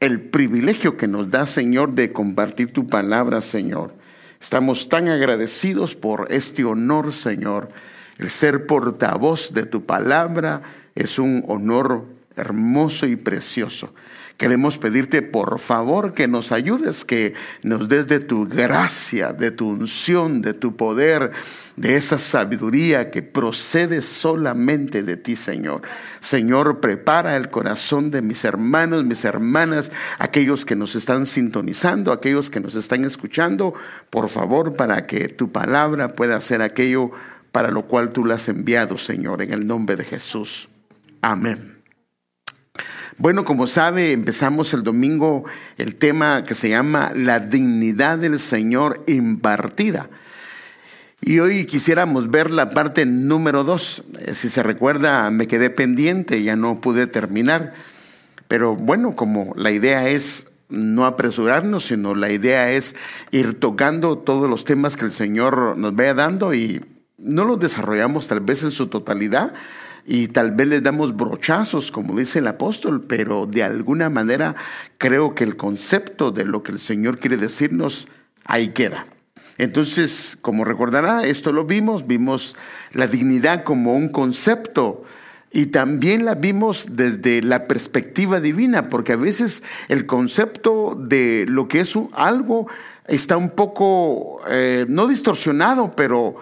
el privilegio que nos da, Señor, de compartir tu palabra, Señor. Estamos tan agradecidos por este honor, Señor. El ser portavoz de tu palabra es un honor hermoso y precioso. Queremos pedirte por favor que nos ayudes, que nos des de tu gracia, de tu unción, de tu poder, de esa sabiduría que procede solamente de ti, Señor. Señor, prepara el corazón de mis hermanos, mis hermanas, aquellos que nos están sintonizando, aquellos que nos están escuchando, por favor, para que tu palabra pueda ser aquello para lo cual tú la has enviado, Señor, en el nombre de Jesús. Amén. Bueno, como sabe, empezamos el domingo el tema que se llama la dignidad del Señor impartida. Y hoy quisiéramos ver la parte número dos. Eh, si se recuerda, me quedé pendiente, ya no pude terminar. Pero bueno, como la idea es no apresurarnos, sino la idea es ir tocando todos los temas que el Señor nos vaya dando y no los desarrollamos tal vez en su totalidad, y tal vez les damos brochazos, como dice el apóstol, pero de alguna manera creo que el concepto de lo que el Señor quiere decirnos ahí queda. Entonces, como recordará, esto lo vimos, vimos la dignidad como un concepto y también la vimos desde la perspectiva divina, porque a veces el concepto de lo que es algo está un poco, eh, no distorsionado, pero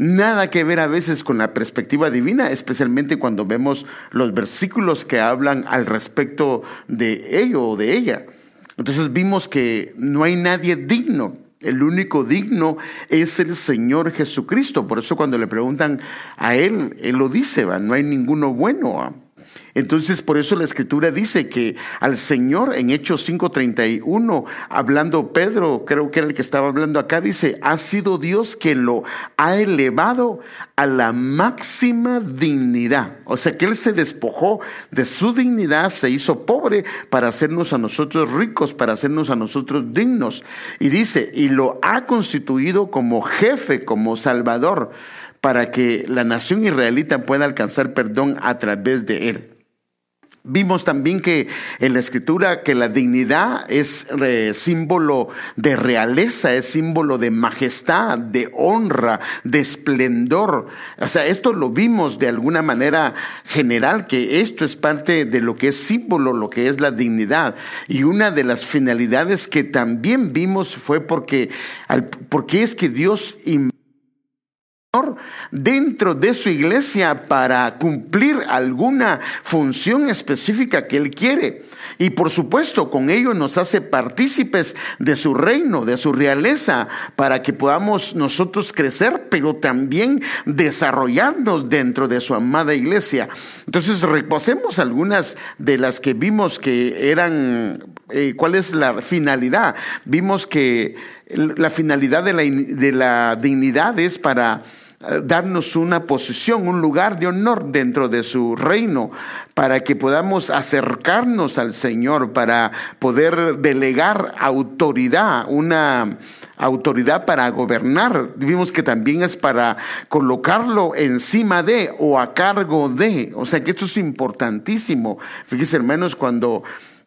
nada que ver a veces con la perspectiva divina, especialmente cuando vemos los versículos que hablan al respecto de ello o de ella. Entonces vimos que no hay nadie digno. El único digno es el Señor Jesucristo. Por eso cuando le preguntan a Él, Él lo dice, ¿va? no hay ninguno bueno. Entonces, por eso la escritura dice que al Señor en Hechos 5:31, hablando Pedro, creo que era el que estaba hablando acá, dice, ha sido Dios quien lo ha elevado a la máxima dignidad. O sea, que Él se despojó de su dignidad, se hizo pobre para hacernos a nosotros ricos, para hacernos a nosotros dignos. Y dice, y lo ha constituido como jefe, como salvador, para que la nación israelita pueda alcanzar perdón a través de Él. Vimos también que en la escritura que la dignidad es eh, símbolo de realeza, es símbolo de majestad, de honra, de esplendor. O sea, esto lo vimos de alguna manera general, que esto es parte de lo que es símbolo, lo que es la dignidad. Y una de las finalidades que también vimos fue porque, porque es que Dios dentro de su iglesia para cumplir alguna función específica que Él quiere. Y por supuesto, con ello nos hace partícipes de su reino, de su realeza, para que podamos nosotros crecer, pero también desarrollarnos dentro de su amada iglesia. Entonces, repasemos algunas de las que vimos que eran, eh, ¿cuál es la finalidad? Vimos que la finalidad de la, dignidad es para darnos una posición, un lugar de honor dentro de su reino, para que podamos acercarnos al Señor, para poder delegar autoridad, una autoridad para gobernar. Vimos que también es para colocarlo encima de o a cargo de. O sea que esto es importantísimo. Fíjense hermanos, cuando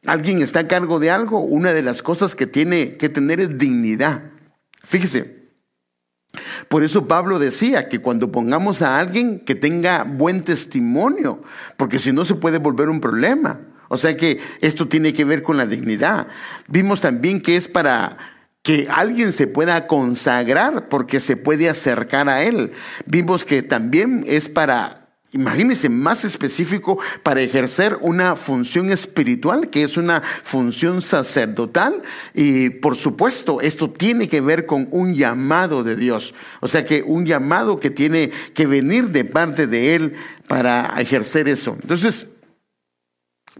alguien está a cargo de algo, una de las cosas que tiene que tener es dignidad. Fíjese, por eso Pablo decía que cuando pongamos a alguien que tenga buen testimonio, porque si no se puede volver un problema. O sea que esto tiene que ver con la dignidad. Vimos también que es para que alguien se pueda consagrar porque se puede acercar a él. Vimos que también es para Imagínense más específico para ejercer una función espiritual, que es una función sacerdotal. Y por supuesto, esto tiene que ver con un llamado de Dios. O sea que un llamado que tiene que venir de parte de Él para ejercer eso. Entonces,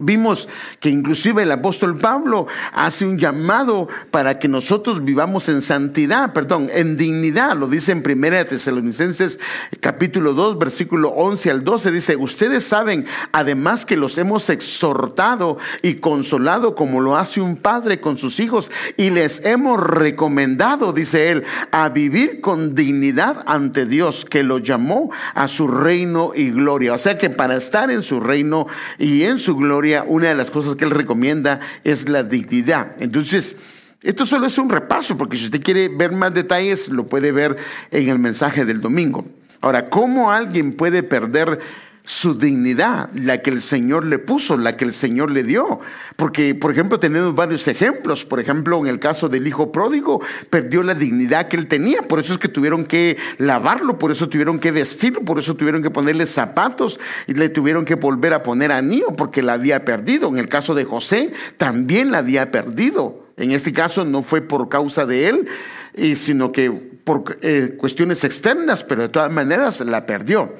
Vimos que inclusive el apóstol Pablo hace un llamado para que nosotros vivamos en santidad, perdón, en dignidad. Lo dice en 1 Tesalonicenses capítulo 2, versículo 11 al 12. Dice, ustedes saben además que los hemos exhortado y consolado como lo hace un padre con sus hijos y les hemos recomendado, dice él, a vivir con dignidad ante Dios que lo llamó a su reino y gloria. O sea que para estar en su reino y en su gloria, una de las cosas que él recomienda es la dignidad. Entonces, esto solo es un repaso, porque si usted quiere ver más detalles, lo puede ver en el mensaje del domingo. Ahora, ¿cómo alguien puede perder su dignidad, la que el Señor le puso, la que el Señor le dio. Porque, por ejemplo, tenemos varios ejemplos. Por ejemplo, en el caso del hijo pródigo, perdió la dignidad que él tenía. Por eso es que tuvieron que lavarlo, por eso tuvieron que vestirlo, por eso tuvieron que ponerle zapatos y le tuvieron que volver a poner anillo porque la había perdido. En el caso de José, también la había perdido. En este caso no fue por causa de él, sino que por eh, cuestiones externas, pero de todas maneras la perdió.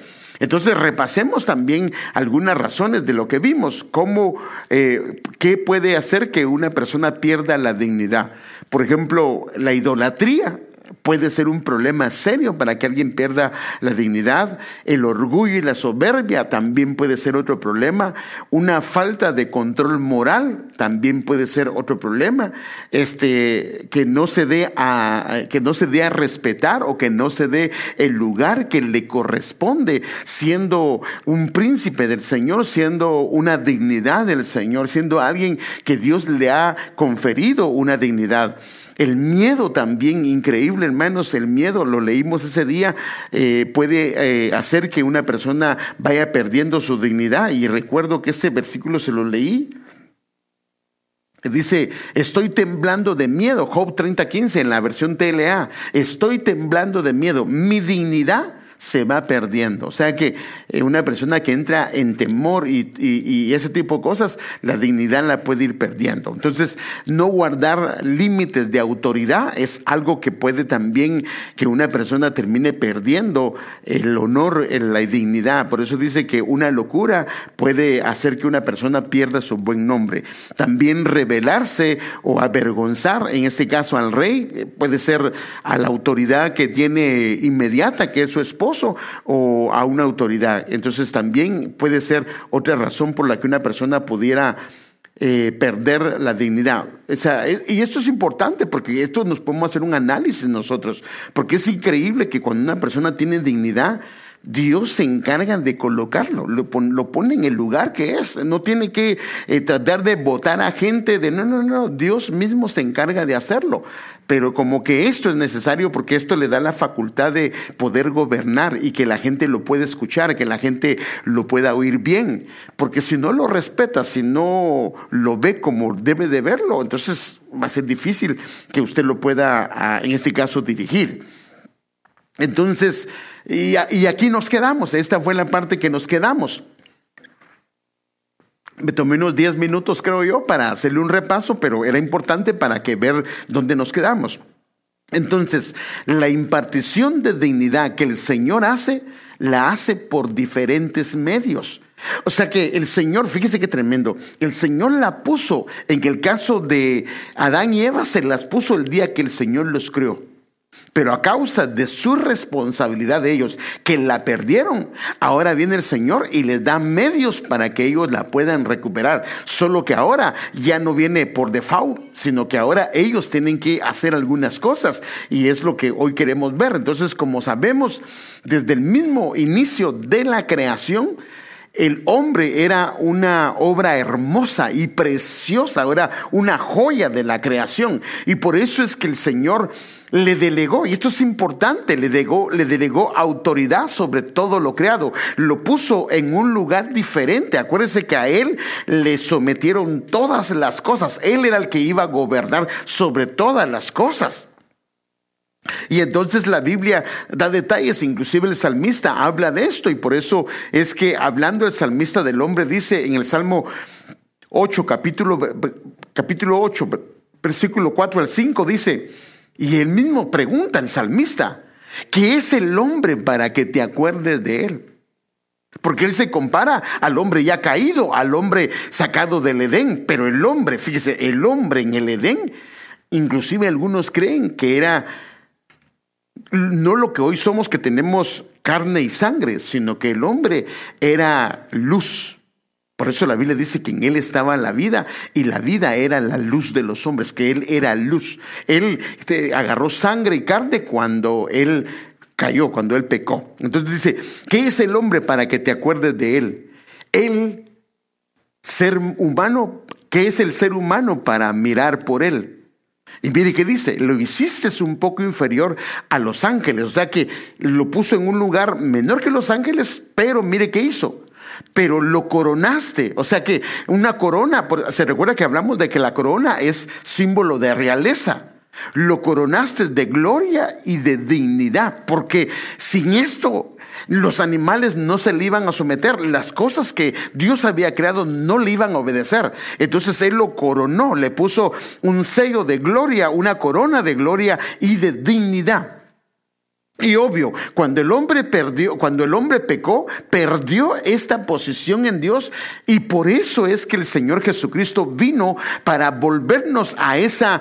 Entonces repasemos también algunas razones de lo que vimos, cómo, eh, qué puede hacer que una persona pierda la dignidad. Por ejemplo, la idolatría puede ser un problema serio para que alguien pierda la dignidad. El orgullo y la soberbia también puede ser otro problema. Una falta de control moral también puede ser otro problema. Este, que no se dé a, que no se dé a respetar o que no se dé el lugar que le corresponde, siendo un príncipe del Señor, siendo una dignidad del Señor, siendo alguien que Dios le ha conferido una dignidad. El miedo también, increíble hermanos, el miedo, lo leímos ese día, eh, puede eh, hacer que una persona vaya perdiendo su dignidad. Y recuerdo que ese versículo se lo leí. Dice, estoy temblando de miedo, Job 30:15 en la versión TLA, estoy temblando de miedo, mi dignidad se va perdiendo. O sea que eh, una persona que entra en temor y, ese tipo de cosas, la dignidad la puede ir perdiendo. Entonces, no guardar límites de autoridad es algo que puede también que una persona termine perdiendo el honor, la dignidad. Por eso dice que una locura puede hacer que una persona pierda su buen nombre. También rebelarse o avergonzar, en este caso al rey, eh, puede ser a la autoridad que tiene inmediata, que es su esposo o a una autoridad. Entonces también puede ser otra razón por la que una persona pudiera eh, perder la dignidad. y esto es importante porque esto nos podemos hacer un análisis nosotros, porque es increíble que cuando una persona tiene dignidad, Dios se encarga de colocarlo, lo, pone en el lugar que es. No tiene que eh, tratar de votar a gente de no, no, no, Dios mismo se encarga de hacerlo. Pero como que esto es necesario porque esto le da la facultad de poder gobernar y que la gente lo pueda escuchar, que la gente lo pueda oír bien. Porque si no lo respeta, si no lo ve como debe de verlo, entonces va a ser difícil que usted lo pueda, ah, en este caso, dirigir. Entonces, y, aquí nos quedamos, esta fue la parte que nos quedamos. Me tomé unos 10 minutos, creo yo, para hacerle un repaso, pero era importante para que ver dónde nos quedamos. Entonces, la impartición de dignidad que el Señor hace, la hace por diferentes medios. O sea que el Señor, fíjese qué tremendo, el Señor la puso, en el caso de Adán y Eva, se las puso el día que el Señor los creó. Pero a causa de su responsabilidad de ellos, que la perdieron, ahora viene el Señor y les da medios para que ellos la puedan recuperar. Solo que ahora ya no viene por default, sino que ahora ellos tienen que hacer algunas cosas. Y es lo que hoy queremos ver. Entonces, como sabemos, desde el mismo inicio de la creación, el hombre era una obra hermosa y preciosa, era una joya de la creación. Y por eso es que el Señor le delegó, y esto es importante, le delegó, le delegó autoridad sobre todo lo creado. Lo puso en un lugar diferente. Acuérdense que a él le sometieron todas las cosas. Él era el que iba a gobernar sobre todas las cosas. Y entonces la Biblia da detalles, inclusive el salmista habla de esto y por eso es que hablando el salmista del hombre dice en el Salmo 8, capítulo, capítulo 8, versículo 4 al 5, dice, y él mismo pregunta al salmista, ¿qué es el hombre para que te acuerdes de él? Porque él se compara al hombre ya caído, al hombre sacado del Edén, pero el hombre, fíjese, el hombre en el Edén, inclusive algunos creen que era no lo que hoy somos que tenemos carne y sangre, sino que el hombre era luz. Por eso la Biblia dice que en Él estaba la vida y la vida era la luz de los hombres, que Él era luz. Él agarró sangre y carne cuando Él cayó, cuando Él pecó. Entonces dice, ¿qué es el hombre para que te acuerdes de Él? Él ser humano, ¿qué es el ser humano para mirar por él? Y mire qué dice, lo hiciste un poco inferior a los ángeles, o sea que lo puso en un lugar menor que los ángeles, pero mire qué hizo. Pero lo coronaste, o sea que una corona, se recuerda que hablamos de que la corona es símbolo de realeza. Lo coronaste de gloria y de dignidad, porque sin esto los animales no se le iban a someter, las cosas que Dios había creado no le iban a obedecer. Entonces Él lo coronó, le puso un sello de gloria, una corona de gloria y de dignidad. Y obvio, cuando el hombre perdió, cuando el hombre pecó, perdió esta posición en Dios y por eso es que el Señor Jesucristo vino para volvernos a esa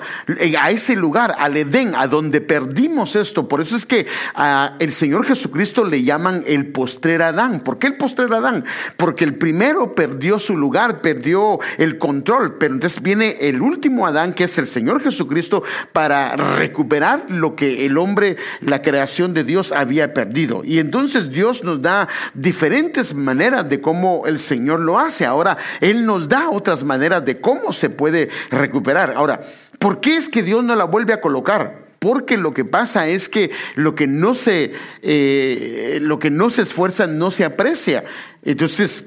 a ese lugar, al Edén, a donde perdimos esto. Por eso es que a el Señor Jesucristo le llaman el postrer Adán. ¿Por qué el postrer Adán? Porque el primero perdió su lugar, perdió el control, pero entonces viene el último Adán que es el Señor Jesucristo para recuperar lo que el hombre, la creación de Dios había perdido. Y entonces Dios nos da diferentes maneras de cómo el Señor lo hace. Ahora, Él nos da otras maneras de cómo se puede recuperar. Ahora, ¿por qué es que Dios no la vuelve a colocar? Porque lo que pasa es que lo que no se, eh, lo que no se esfuerza no se aprecia. Entonces,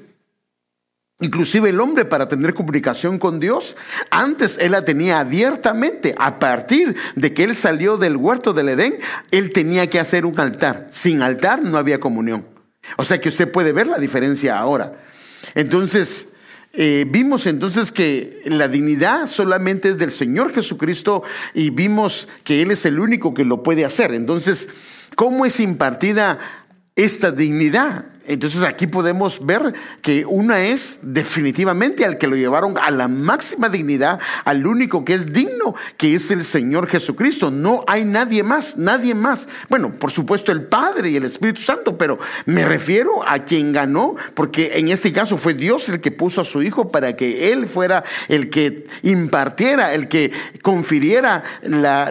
Inclusive el hombre para tener comunicación con Dios, antes él la tenía abiertamente. A partir de que él salió del huerto del Edén, él tenía que hacer un altar. Sin altar no había comunión. O sea que usted puede ver la diferencia ahora. Entonces, eh, vimos entonces que la dignidad solamente es del Señor Jesucristo y vimos que Él es el único que lo puede hacer. Entonces, ¿cómo es impartida esta dignidad? Entonces aquí podemos ver que una es definitivamente al que lo llevaron a la máxima dignidad, al único que es digno, que es el Señor Jesucristo. No hay nadie más, nadie más. Bueno, por supuesto el Padre y el Espíritu Santo, pero me refiero a quien ganó, porque en este caso fue Dios el que puso a su Hijo para que Él fuera el que impartiera, el que confiriera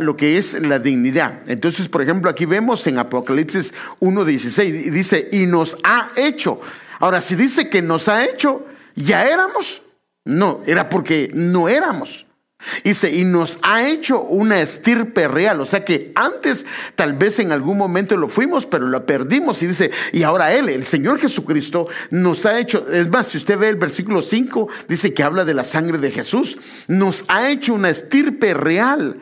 lo que es la dignidad. Entonces, por ejemplo, aquí vemos en Apocalipsis 1.16, dice, y nos ha hecho. Ahora, si dice que nos ha hecho, ya éramos. No, era porque no éramos. Dice, y nos ha hecho una estirpe real. O sea que antes tal vez en algún momento lo fuimos, pero lo perdimos. Y dice, y ahora Él, el Señor Jesucristo, nos ha hecho, es más, si usted ve el versículo 5, dice que habla de la sangre de Jesús, nos ha hecho una estirpe real.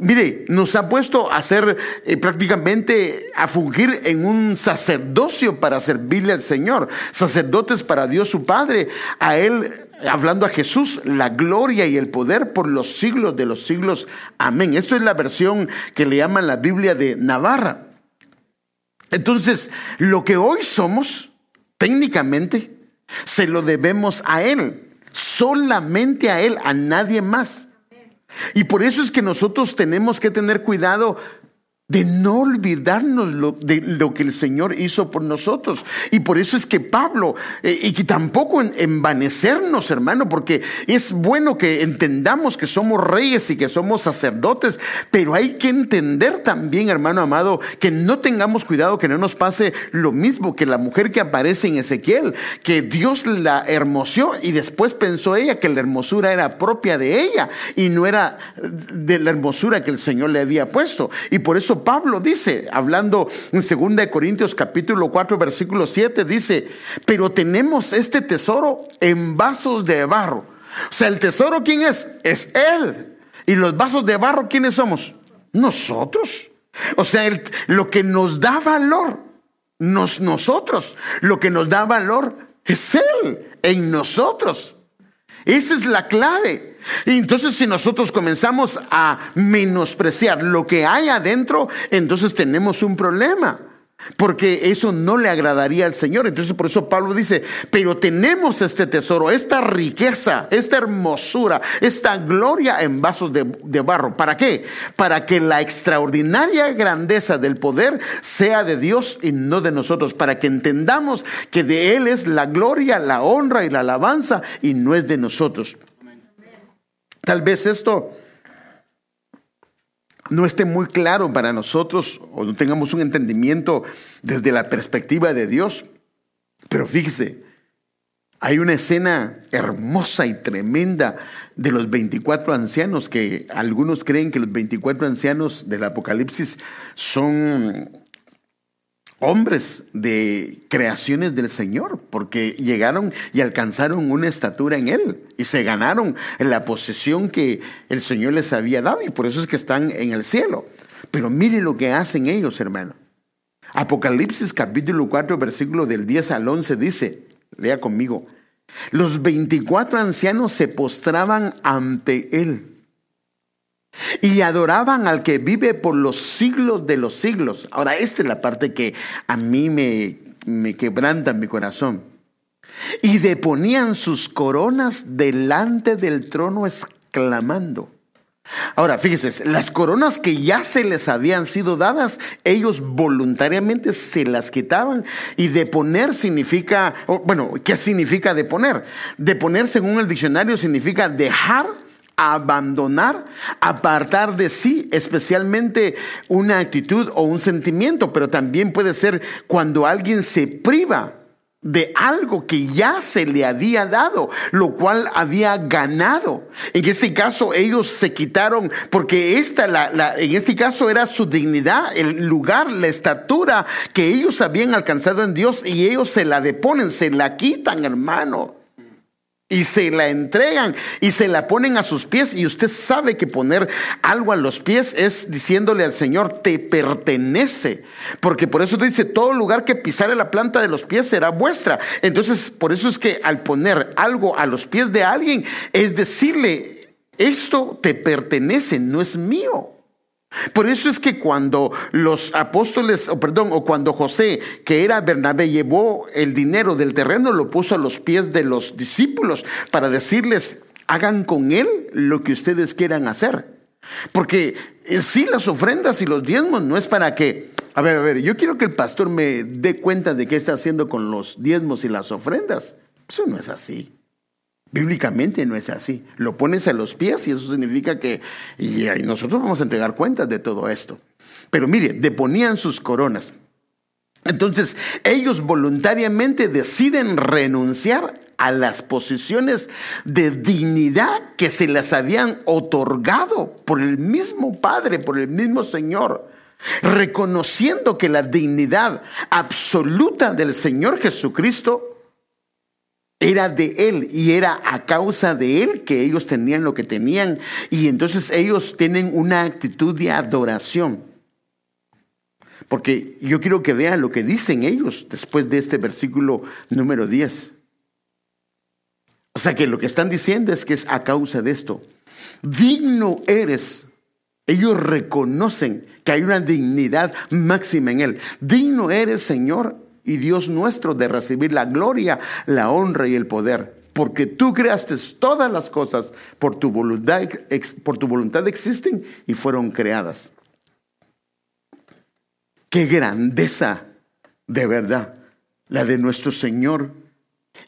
Mire, nos ha puesto a hacer eh, prácticamente a fungir en un sacerdocio para servirle al Señor, sacerdotes para Dios su Padre, a Él hablando a Jesús, la gloria y el poder por los siglos de los siglos. Amén. Esto es la versión que le llaman la Biblia de Navarra. Entonces, lo que hoy somos, técnicamente, se lo debemos a Él, solamente a Él, a nadie más. Y por eso es que nosotros tenemos que tener cuidado de no olvidarnos de lo que el Señor hizo por nosotros. Y por eso es que Pablo, eh, y que tampoco envanecernos, hermano, porque es bueno que entendamos que somos reyes y que somos sacerdotes, pero hay que entender también, hermano amado, que no tengamos cuidado, que no nos pase lo mismo que la mujer que aparece en Ezequiel, que Dios la hermoseó y después pensó ella que la hermosura era propia de ella y no era de la hermosura que el Señor le había puesto. Y por eso Pablo dice, hablando en 2 Corintios capítulo 4 versículo 7, dice, pero tenemos este tesoro en vasos de barro. O sea, el tesoro, ¿quién es? Es Él. Y los vasos de barro, ¿quiénes somos? Nosotros. O sea, lo que nos da valor, nos, nosotros. Lo que nos da valor es Él en nosotros. Esa es la clave. Y entonces si nosotros comenzamos a menospreciar lo que hay adentro, entonces tenemos un problema. Porque eso no le agradaría al Señor. Entonces por eso Pablo dice, pero tenemos este tesoro, esta riqueza, esta hermosura, esta gloria en vasos de, de, barro. ¿Para qué? Para que la extraordinaria grandeza del poder sea de Dios y no de nosotros. Para que entendamos que de Él es la gloria, la honra y la alabanza y no es de nosotros. Tal vez esto no esté muy claro para nosotros o no tengamos un entendimiento desde la perspectiva de Dios. Pero fíjese, Hay una escena hermosa y tremenda de los 24 ancianos, que algunos creen que los 24 ancianos del Apocalipsis son hombres de creaciones del Señor, porque llegaron y alcanzaron una estatura en Él y se ganaron la posesión que el Señor les había dado y por eso es que están en el cielo. Pero mire lo que hacen ellos, hermano. Apocalipsis capítulo 4, versículo del 10 al 11 dice, lea conmigo, los 24 ancianos se postraban ante Él y adoraban al que vive por los siglos de los siglos. Ahora, esta es la parte que a mí me, me quebranta mi corazón. Y deponían sus coronas delante del trono exclamando. Ahora, fíjese, las coronas que ya se les habían sido dadas, ellos voluntariamente se las quitaban. Y deponer significa, bueno, ¿qué significa deponer? Deponer, según el diccionario, significa dejar abandonar, apartar de sí, especialmente una actitud o un sentimiento, pero también puede ser cuando alguien se priva de algo que ya se le había dado, lo cual había ganado. En este caso ellos se quitaron, porque esta, la, en este caso era su dignidad, el lugar, la estatura que ellos habían alcanzado en Dios y ellos se la deponen, se la quitan, hermano y se la entregan y se la ponen a sus pies. Y usted sabe que poner algo a los pies es diciéndole al Señor, te pertenece. Porque por eso dice, todo lugar que pisare la planta de los pies será vuestra. Entonces, por eso es que al poner algo a los pies de alguien, es decirle, esto te pertenece, no es mío. Por eso es que cuando los apóstoles, o perdón, o cuando José, que era Bernabé, llevó el dinero del terreno, lo puso a los pies de los discípulos para decirles, hagan con él lo que ustedes quieran hacer. Porque en sí las ofrendas y los diezmos no es para que, a ver, a ver, yo quiero que el pastor me dé cuenta de qué está haciendo con los diezmos y las ofrendas. Eso no es así. Bíblicamente no es así. Lo pones a los pies y eso significa que y nosotros vamos a entregar cuentas de todo esto. Pero mire, deponían sus coronas. Entonces, ellos voluntariamente deciden renunciar a las posiciones de dignidad que se les habían otorgado por el mismo Padre, por el mismo Señor, reconociendo que la dignidad absoluta del Señor Jesucristo era de Él y era a causa de Él que ellos tenían lo que tenían. Y entonces ellos tienen una actitud de adoración. Porque yo quiero que vean lo que dicen ellos después de este versículo número 10. O sea que lo que están diciendo es que es a causa de esto. Digno eres. Ellos reconocen que hay una dignidad máxima en Él. Digno eres, Señor, y Dios nuestro de recibir la gloria, la honra y el poder. Porque tú creaste todas las cosas, por tu voluntad, por tu voluntad existen y fueron creadas. Qué grandeza, de verdad, la de nuestro Señor.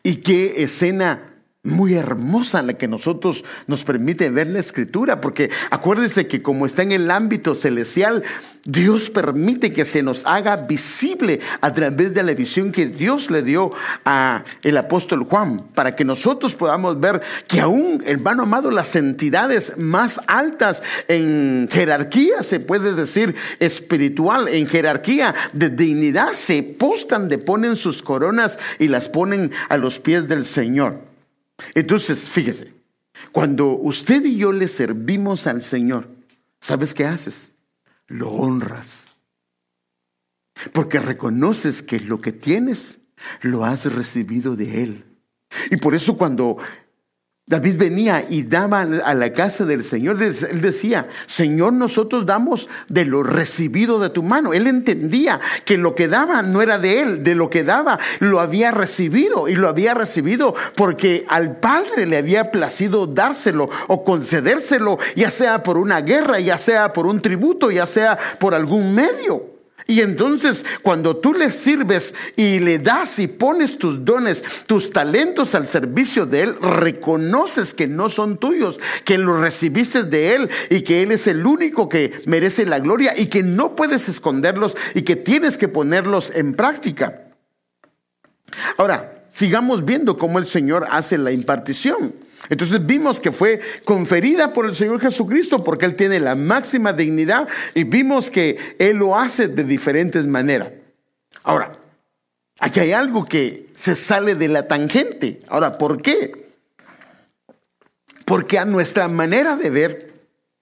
Y qué escena muy hermosa la que nosotros nos permite ver la escritura, porque acuérdese que como está en el ámbito celestial, Dios permite que se nos haga visible a través de la visión que Dios le dio a el apóstol Juan, para que nosotros podamos ver que aún, hermano amado, las entidades más altas en jerarquía, se puede decir espiritual, en jerarquía de dignidad, se postan, deponen sus coronas y las ponen a los pies del Señor. Entonces, fíjese, cuando usted y yo le servimos al Señor, ¿sabes qué haces? Lo honras. Porque reconoces que lo que tienes lo has recibido de Él. Y por eso cuando David venía y daba a la casa del Señor. Él decía, Señor, nosotros damos de lo recibido de tu mano. Él entendía que lo que daba no era de él, de lo que daba lo había recibido y lo había recibido porque al Padre le había placido dárselo o concedérselo, ya sea por una guerra, ya sea por un tributo, ya sea por algún medio. Y entonces cuando tú le sirves y le das y pones tus dones, tus talentos al servicio de Él, reconoces que no son tuyos, que los recibiste de Él y que Él es el único que merece la gloria y que no puedes esconderlos y que tienes que ponerlos en práctica. Ahora, sigamos viendo cómo el Señor hace la impartición. Entonces vimos que fue conferida por el Señor Jesucristo porque Él tiene la máxima dignidad y vimos que Él lo hace de diferentes maneras. Ahora, aquí hay algo que se sale de la tangente. Ahora, ¿por qué? Porque a nuestra manera de ver,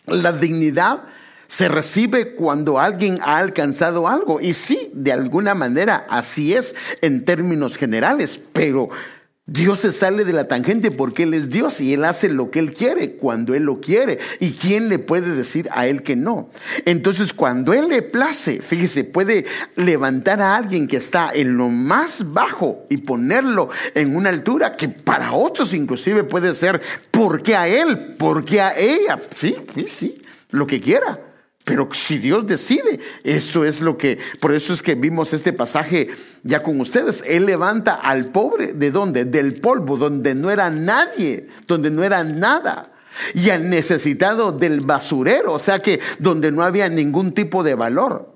la dignidad se recibe cuando alguien ha alcanzado algo. Y sí, de alguna manera así es en términos generales, pero Dios se sale de la tangente porque Él es Dios y Él hace lo que Él quiere cuando Él lo quiere. ¿Y quién le puede decir a Él que no? Entonces, cuando Él le place, fíjese, puede levantar a alguien que está en lo más bajo y ponerlo en una altura que para otros inclusive puede ser, ¿por qué a Él? ¿Por qué a ella? Sí, sí, sí, lo que quiera. Pero si Dios decide, eso es lo que, por eso es que vimos este pasaje ya con ustedes. Él levanta al pobre, ¿de dónde? Del polvo, donde no era nadie, donde no era nada. Y al necesitado del basurero, o sea que donde no había ningún tipo de valor.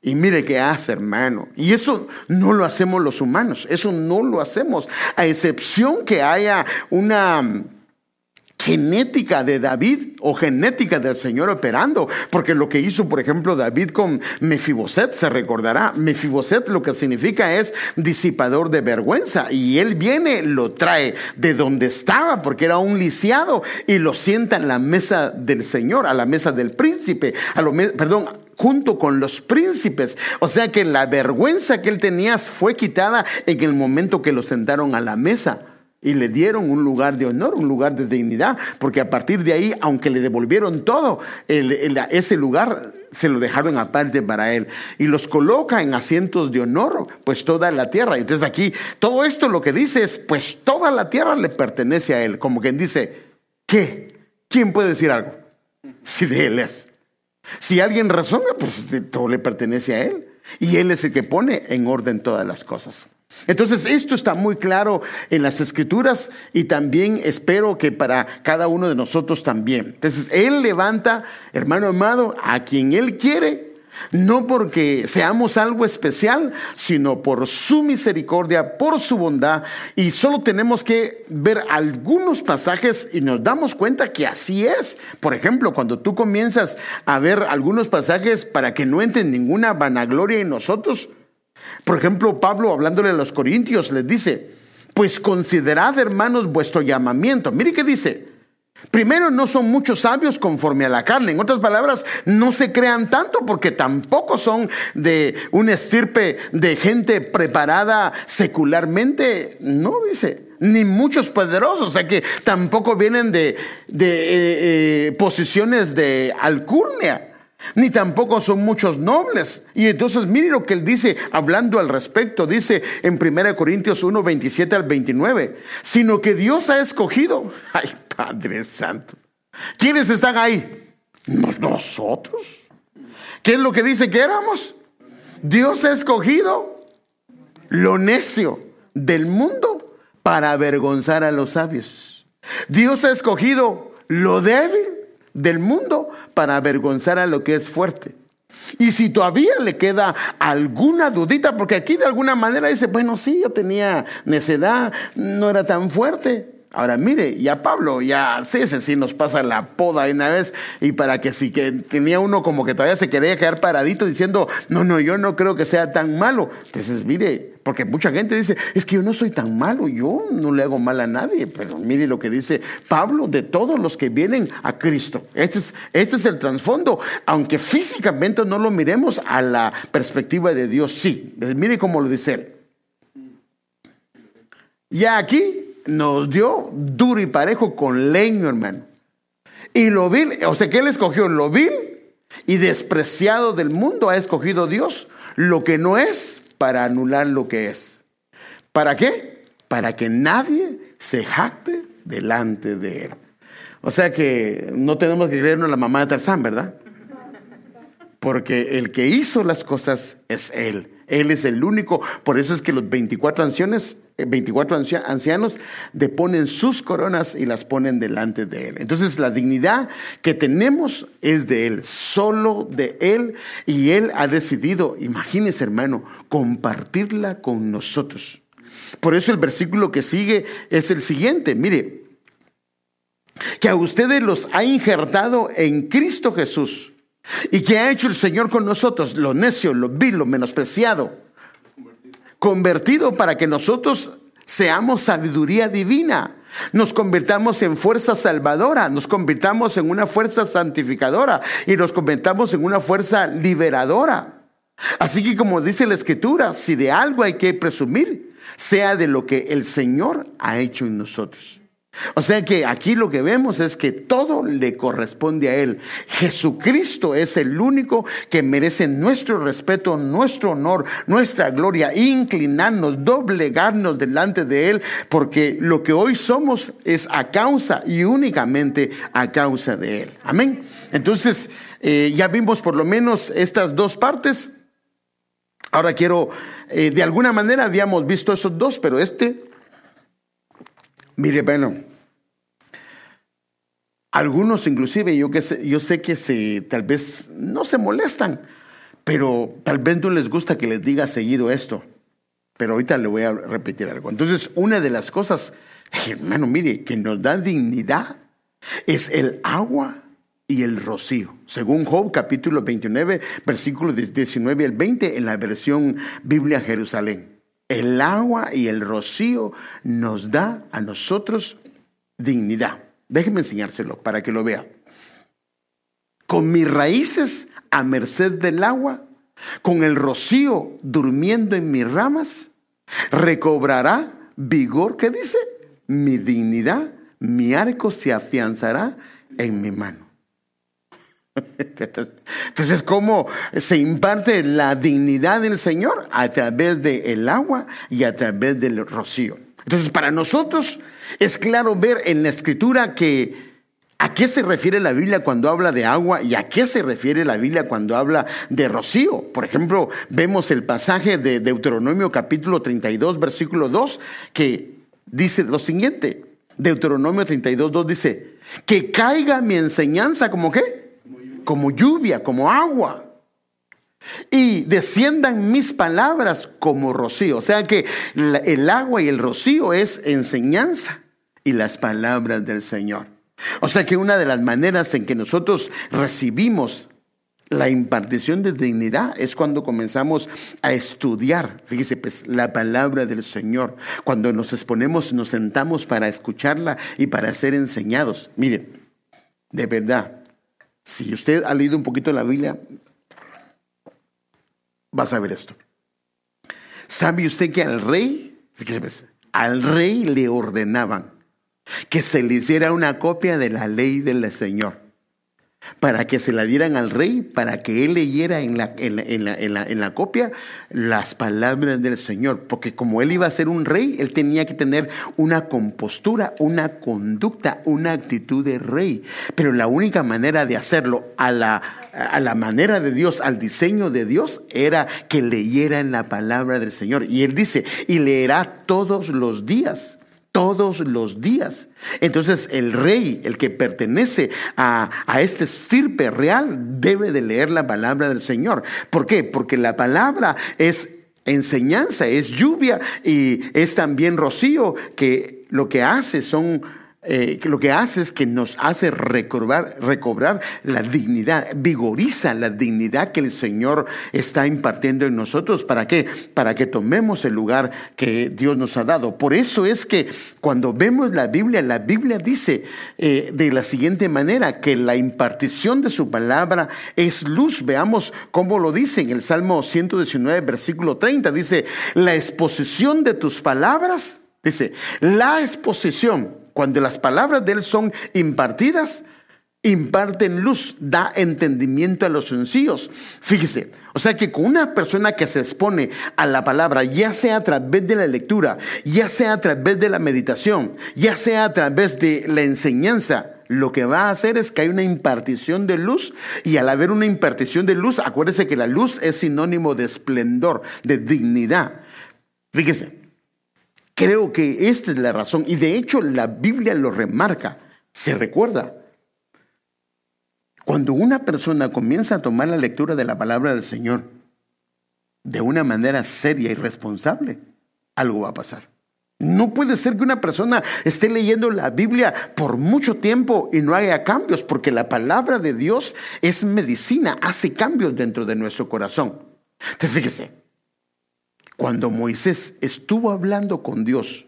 Y mire qué hace, hermano. Y eso no lo hacemos los humanos, eso no lo hacemos, a excepción que haya una genética de David o genética del Señor operando, porque lo que hizo, por ejemplo, David con Mefiboset, se recordará, Mefiboset lo que significa es disipador de vergüenza, y él viene, lo trae de donde estaba, porque era un lisiado, y lo sienta en la mesa del Señor, a la mesa del príncipe, a lo, perdón, junto con los príncipes. O sea que la vergüenza que él tenía fue quitada en el momento que lo sentaron a la mesa y le dieron un lugar de honor, un lugar de dignidad, porque a partir de ahí, aunque le devolvieron todo, ese lugar se lo dejaron aparte para él y los coloca en asientos de honor, pues toda la tierra. Entonces aquí todo esto lo que dice es, pues toda la tierra le pertenece a él, como quien dice, ¿qué? ¿Quién puede decir algo? Si de él es. Si alguien razona, pues todo le pertenece a él. Y él es el que pone en orden todas las cosas. Entonces, esto está muy claro en las escrituras y también espero que para cada uno de nosotros también. Entonces, Él levanta, hermano amado, a quien Él quiere, no porque seamos algo especial, sino por su misericordia, por su bondad. Y solo tenemos que ver algunos pasajes y nos damos cuenta que así es. Por ejemplo, cuando tú comienzas a ver algunos pasajes para que no entren ninguna vanagloria en nosotros, por ejemplo, Pablo hablándole a los corintios les dice, pues considerad hermanos vuestro llamamiento. Mire qué dice. Primero, no son muchos sabios conforme a la carne. En otras palabras, no se crean tanto porque tampoco son de un estirpe de gente preparada secularmente. No, dice, ni muchos poderosos. O sea que tampoco vienen de, de eh, eh, posiciones de alcurnia ni tampoco son muchos nobles. Y entonces mire lo que él dice hablando al respecto. Dice en 1 Corintios 1, 27 al 29, sino que Dios ha escogido. Ay, Padre Santo. ¿Quiénes están ahí? Nosotros. ¿Qué es lo que dice que éramos? Dios ha escogido lo necio del mundo para avergonzar a los sabios. Dios ha escogido lo débil del mundo para avergonzar a lo que es fuerte. Y si todavía le queda alguna dudita, porque aquí de alguna manera dice, bueno, sí, yo tenía necedad, no era tan fuerte. Ahora mire, ya Pablo, ya ese sí nos pasa la poda una vez y para que si que tenía uno como que todavía se quería quedar paradito diciendo, no, no, yo no creo que sea tan malo. Entonces, mire, porque mucha gente dice, es que yo no soy tan malo, yo no le hago mal a nadie, pero mire lo que dice Pablo de todos los que vienen a Cristo. Este es, este es el trasfondo, aunque físicamente no lo miremos a la perspectiva de Dios, sí. Mire cómo lo dice él. Ya aquí nos dio duro y parejo con leño, hermano. Y lo vil, o sea que él escogió lo vil y despreciado del mundo, ha escogido Dios lo que no es para anular lo que es. ¿Para qué? Para que nadie se jacte delante de él. O sea que no tenemos que creernos la mamá de Tarzán, ¿verdad? Porque el que hizo las cosas es él. Él es el único. Por eso es que los 24 ancianos, 24 eh, ancianos deponen sus coronas y las ponen delante de Él. Entonces la dignidad que tenemos es de Él, solo de Él. Y Él ha decidido, imagínese hermano, compartirla con nosotros. Por eso el versículo que sigue es el siguiente. Mire, que a ustedes los ha injertado en Cristo Jesús y que ha hecho el Señor con nosotros, lo necio, lo vil, lo menospreciado, convertido para que nosotros seamos sabiduría divina, nos convirtamos en fuerza salvadora, nos convirtamos en una fuerza santificadora y nos convirtamos en una fuerza liberadora. Así que como dice la escritura, si de algo hay que presumir, sea de lo que el Señor ha hecho en nosotros. O sea que aquí lo que vemos es que todo le corresponde a Él. Jesucristo es el único que merece nuestro respeto, nuestro honor, nuestra gloria, inclinarnos, doblegarnos delante de Él, porque lo que hoy somos es a causa y únicamente a causa de Él. Amén. Entonces, eh, ya vimos por lo menos estas dos partes. Ahora quiero, eh, de alguna manera habíamos visto esos dos, pero este, mire, bueno, algunos inclusive, yo, que sé, yo sé que se, tal vez no se molestan, pero tal vez no les gusta que les diga seguido esto. Pero ahorita le voy a repetir algo. Entonces, una de las cosas, hermano, mire, que nos da dignidad es el agua y el rocío. Según Job capítulo 29, versículos 19 al 20 en la versión Biblia Jerusalén. El agua y el rocío nos da a nosotros dignidad. Déjeme enseñárselo para que lo vea. Con mis raíces a merced del agua, con el rocío durmiendo en mis ramas, recobrará vigor, ¿qué dice? Mi dignidad, mi arco se afianzará en mi mano. Entonces, ¿cómo se imparte la dignidad del Señor? A través del agua y a través del rocío. Entonces, para nosotros es claro ver en la escritura que a qué se refiere la Biblia cuando habla de agua y a qué se refiere la Biblia cuando habla de rocío. Por ejemplo, vemos el pasaje de Deuteronomio capítulo 32, versículo 2, que dice lo siguiente. Deuteronomio 32, 2 dice, que caiga mi enseñanza como qué? Como lluvia, como agua. Y desciendan mis palabras como rocío. O sea que el agua y el rocío es enseñanza y las palabras del Señor. O sea que una de las maneras en que nosotros recibimos la impartición de dignidad es cuando comenzamos a estudiar, fíjese, pues la palabra del Señor, cuando nos exponemos, nos sentamos para escucharla y para ser enseñados. Mire, de verdad, si usted ha leído un poquito la Biblia, va a saber esto. ¿Sabe usted que al rey, pues, al rey le ordenaban que se le hiciera una copia de la ley del Señor? Para que se la dieran al rey, para que él leyera en la, en la, copia las palabras del Señor, porque como él iba a ser un rey, él tenía que tener una compostura, una conducta, una actitud de rey. Pero la única manera de hacerlo a la, a la manera de Dios, al diseño de Dios, era que leyera en la palabra del Señor. Y él dice, y leerá todos los días todos los días. Entonces el rey, el que pertenece a, este estirpe real, debe de leer la palabra del Señor. ¿Por qué? Porque la palabra es enseñanza, es lluvia y es también rocío que lo que hace son eh, lo que hace es que nos hace recobrar, recobrar la dignidad, vigoriza la dignidad que el Señor está impartiendo en nosotros. ¿Para qué? Para que tomemos el lugar que Dios nos ha dado. Por eso es que cuando vemos la Biblia, la Biblia dice eh, de la siguiente manera, que la impartición de su palabra es luz. Veamos cómo lo dice en el Salmo 119, versículo 30. Dice, la exposición de tus palabras, dice, la exposición cuando las palabras de Él son impartidas, imparten luz, da entendimiento a los sencillos. Fíjese, o sea que con una persona que se expone a la palabra, ya sea a través de la lectura, ya sea a través de la meditación, ya sea a través de la enseñanza, lo que va a hacer es que hay una impartición de luz y al haber una impartición de luz, acuérdese que la luz es sinónimo de esplendor, de dignidad. Fíjese, Creo que esta es la razón. Y de hecho la Biblia lo remarca. Se recuerda. Cuando una persona comienza a tomar la lectura de la palabra del Señor de una manera seria y responsable, algo va a pasar. No puede ser que una persona esté leyendo la Biblia por mucho tiempo y no haya cambios, porque la palabra de Dios es medicina, hace cambios dentro de nuestro corazón. Entonces fíjese, cuando Moisés estuvo hablando con Dios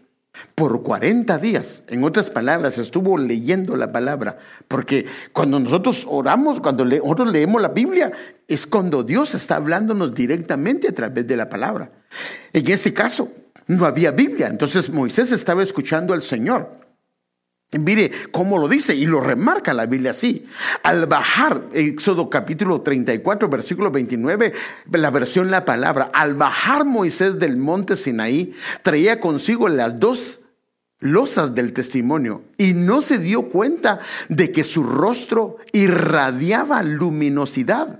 por 40 días, en otras palabras, estuvo leyendo la palabra, porque cuando nosotros oramos, cuando nosotros leemos la Biblia, es cuando Dios está hablándonos directamente a través de la palabra. En este caso, no había Biblia. Entonces Moisés estaba escuchando al Señor. Mire cómo lo dice y lo remarca la Biblia así. Al bajar, Éxodo capítulo 34, versículo 29, la versión La Palabra, al bajar Moisés del monte Sinaí, traía consigo las dos losas del testimonio y no se dio cuenta de que su rostro irradiaba luminosidad.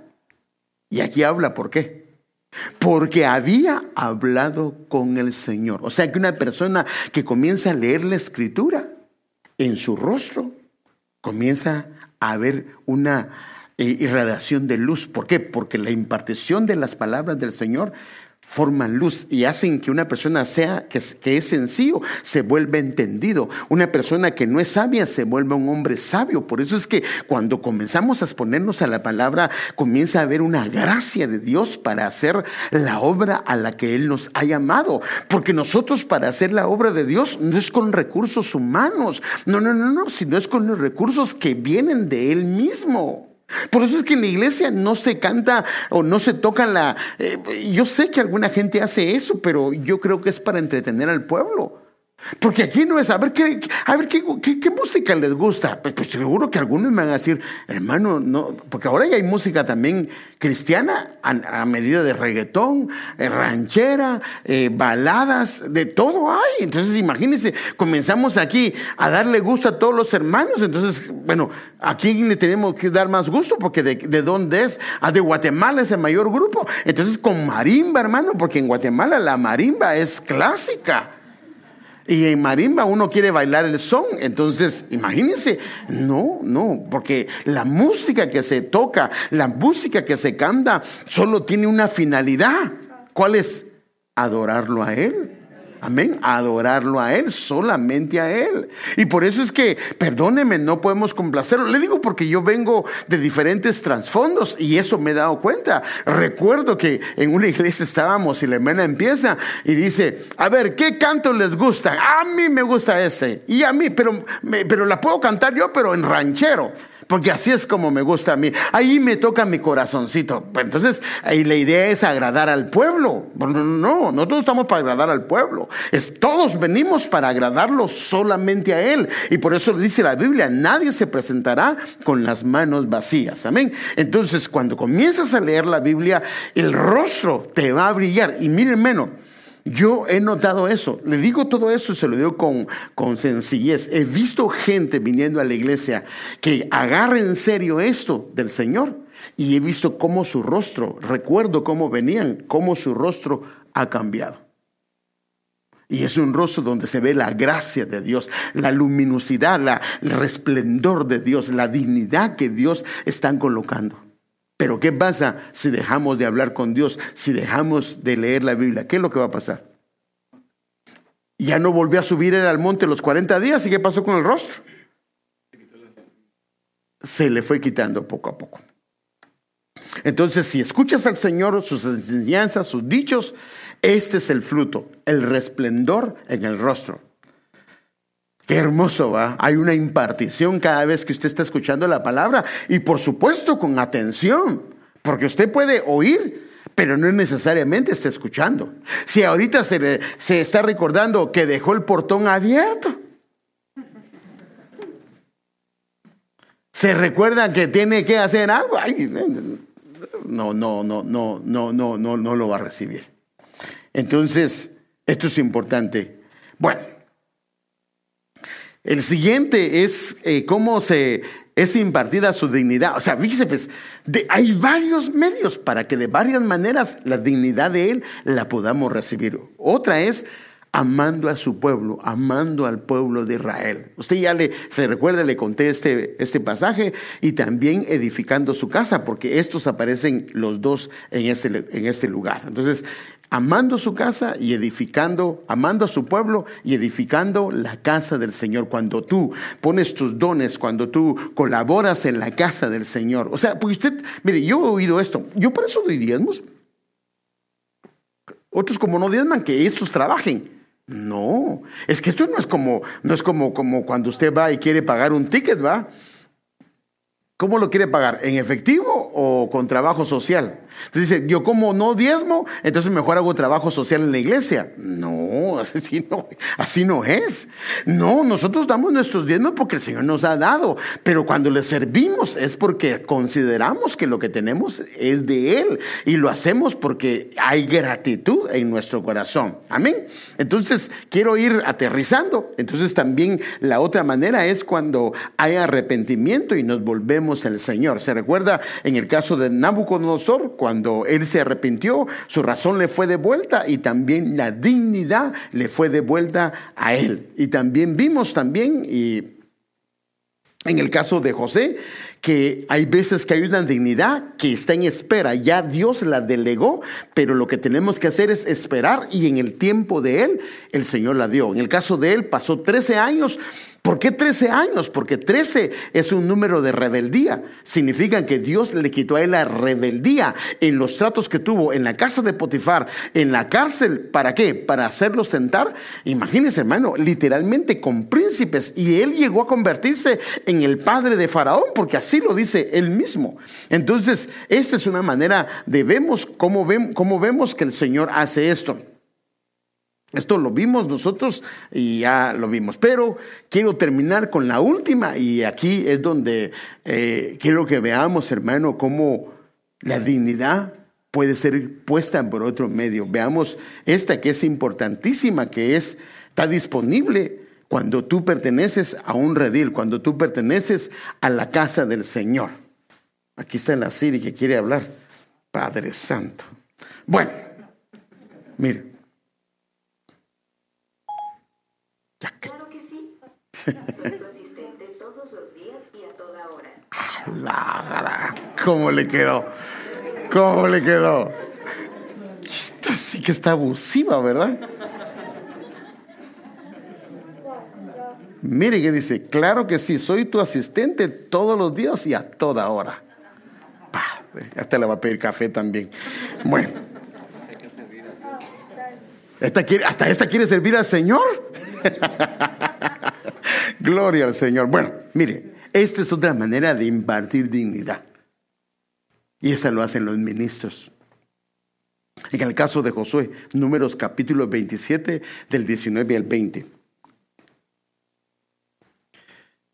Y aquí habla por qué. Porque había hablado con el Señor. O sea que una persona que comienza a leer la escritura en su rostro comienza a ver una eh, irradiación de luz. ¿Por qué? Porque la impartición de las palabras del Señor forman luz y hacen que una persona sea que, es sencillo se vuelva entendido. Una persona que no es sabia se vuelve un hombre sabio. Por eso es que cuando comenzamos a exponernos a la palabra, comienza a haber una gracia de Dios para hacer la obra a la que Él nos ha llamado. Porque nosotros para hacer la obra de Dios no es con recursos humanos, no, no, no, no, sino es con los recursos que vienen de Él mismo. Por eso es que en la iglesia no se canta o no se toca la... Eh, yo sé que alguna gente hace eso, pero yo creo que es para entretener al pueblo. Porque aquí no es, a ver qué, a ver qué, música les gusta. Pues, pues, seguro que algunos me van a decir, hermano, no, porque ahora ya hay música también cristiana a, medida de reggaetón, eh, ranchera, eh, baladas, de todo hay. Entonces imagínense, comenzamos aquí a darle gusto a todos los hermanos. Entonces, bueno, aquí le tenemos que dar más gusto porque de, de dónde es, ah, de Guatemala es el mayor grupo. Entonces con marimba, hermano, porque en Guatemala la marimba es clásica. Y en marimba uno quiere bailar el son. Entonces, imagínense, no, no, porque la música que se toca, la música que se canta, solo tiene una finalidad. ¿Cuál es? Adorarlo a Él. Amén. Adorarlo a Él, solamente a Él. Y por eso es que, perdóneme, no podemos complacerlo. Le digo porque yo vengo de diferentes trasfondos y eso me he dado cuenta. Recuerdo que en una iglesia estábamos y la hermana empieza y dice, a ver, ¿qué canto les gusta? A mí me gusta este. Y a mí, pero, pero la puedo cantar yo, pero en ranchero porque así es como me gusta a mí. Ahí me toca mi corazoncito. Entonces, ahí la idea es agradar al pueblo. No, no todos estamos para agradar al pueblo. Es, todos venimos para agradarlo solamente a Él. Y por eso dice la Biblia, nadie se presentará con las manos vacías. Amén. Entonces, cuando comienzas a leer la Biblia, el rostro te va a brillar. Y miren menos. Yo he notado eso. Le digo todo eso y se lo digo con, con sencillez. He visto gente viniendo a la iglesia que agarra en serio esto del Señor y he visto cómo su rostro, recuerdo cómo venían, cómo su rostro ha cambiado. Y es un rostro donde se ve la gracia de Dios, la luminosidad, la, el resplendor de Dios, la dignidad que Dios está colocando. Pero ¿qué pasa si dejamos de hablar con Dios, si dejamos de leer la Biblia? ¿Qué es lo que va a pasar? Ya no volvió a subir al monte los 40 días y ¿qué pasó con el rostro? Se le fue quitando poco a poco. Entonces, si escuchas al Señor, sus enseñanzas, sus dichos, este es el fruto, el resplendor en el rostro. Qué hermoso, ¿va? Hay una impartición cada vez que usted está escuchando la palabra y por supuesto con atención, porque usted puede oír, pero no necesariamente está escuchando. Si ahorita se, se está recordando que dejó el portón abierto, se recuerda que tiene que hacer algo, no, no, no, no, no, no, no, no lo va a recibir. Entonces, esto es importante. Bueno. El siguiente es eh, cómo se es impartida su dignidad. O sea, fíjese, pues, hay varios medios para que de varias maneras la dignidad de Él la podamos recibir. Otra es amando a su pueblo, amando al pueblo de Israel. Usted ya le, se recuerda, le conté este, este pasaje y también edificando su casa, porque estos aparecen los dos en este, en este lugar. Entonces, amando su casa y edificando, amando a su pueblo y edificando la casa del Señor. Cuando tú pones tus dones, cuando tú colaboras en la casa del Señor. O sea, porque usted, mire, yo he oído esto, yo por eso doy diezmos. Otros como no diezman, que estos trabajen. No, es que esto no es como, no es como, como cuando usted va y quiere pagar un ticket, ¿va? ¿Cómo lo quiere pagar? ¿En efectivo o con trabajo social? Entonces dice, yo como no diezmo, entonces mejor hago trabajo social en la iglesia. No, así no, así no es. No, nosotros damos nuestros diezmos porque el Señor nos ha dado, pero cuando le servimos es porque consideramos que lo que tenemos es de Él y lo hacemos porque hay gratitud en nuestro corazón. Amén. Entonces quiero ir aterrizando. Entonces también la otra manera es cuando hay arrepentimiento y nos volvemos al Señor. ¿Se recuerda en el caso de Nabucodonosor? cuando él se arrepintió, su razón le fue devuelta y también la dignidad le fue devuelta a él. Y también vimos también, y en el caso de José, que hay veces que hay una dignidad que está en espera, ya Dios la delegó, pero lo que tenemos que hacer es esperar y en el tiempo de él, el Señor la dio. En el caso de él pasó 13 años ¿Por qué 13 años? Porque 13 es un número de rebeldía. Significa que Dios le quitó a él la rebeldía en los tratos que tuvo en la casa de Potifar, en la cárcel. ¿Para qué? Para hacerlo sentar. Imagínense, hermano, literalmente con príncipes. Y él llegó a convertirse en el padre de Faraón, porque así lo dice él mismo. Entonces, esta es una manera de vemos cómo, cómo vemos que el Señor hace esto. Esto lo vimos nosotros y ya lo vimos. Pero quiero terminar con la última y aquí es donde eh, quiero que veamos, hermano, cómo la dignidad puede ser puesta por otro medio. Veamos esta que es importantísima, que es, está disponible cuando tú perteneces a un redil, cuando tú perteneces a la casa del Señor. Aquí está la Siri que quiere hablar. Padre Santo. Bueno, mire. Claro que sí. Soy tu asistente todos los días y a toda hora. La, ¿Cómo le quedó? ¿Cómo le quedó? Esta sí que está abusiva, ¿verdad? Mire que dice, claro que sí, soy tu asistente todos los días y a toda hora. hasta le va a pedir café también. Bueno. Hasta esta quiere servir al Señor. Gloria al Señor. Bueno, mire, esta es otra manera de impartir dignidad. Y esta lo hacen los ministros. En el caso de Josué, números capítulo 27 del 19 al 20.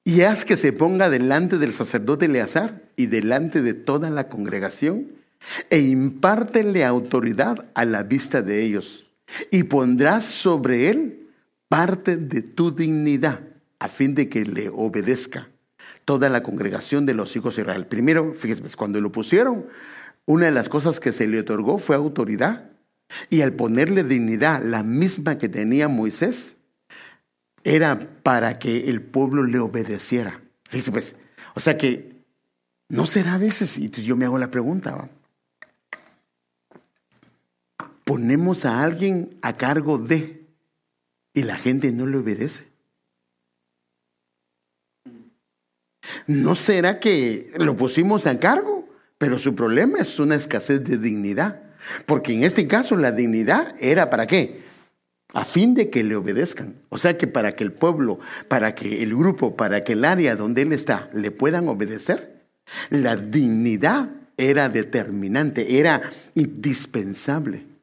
Y haz que se ponga delante del sacerdote Eleazar y delante de toda la congregación e impártele autoridad a la vista de ellos y pondrás sobre él parte de tu dignidad a fin de que le obedezca toda la congregación de los hijos de Israel. Primero, fíjese, pues, cuando lo pusieron, una de las cosas que se le otorgó fue autoridad. Y al ponerle dignidad, la misma que tenía Moisés, era para que el pueblo le obedeciera. Fíjese, pues, o sea que no será a veces, y yo me hago la pregunta, ponemos a alguien a cargo de y la gente no le obedece. ¿No será que lo pusimos a cargo? Pero su problema es una escasez de dignidad. Porque en este caso la dignidad era para qué? A fin de que le obedezcan. O sea que para que el pueblo, para que el grupo, para que el área donde él está le puedan obedecer, la dignidad era determinante, era indispensable.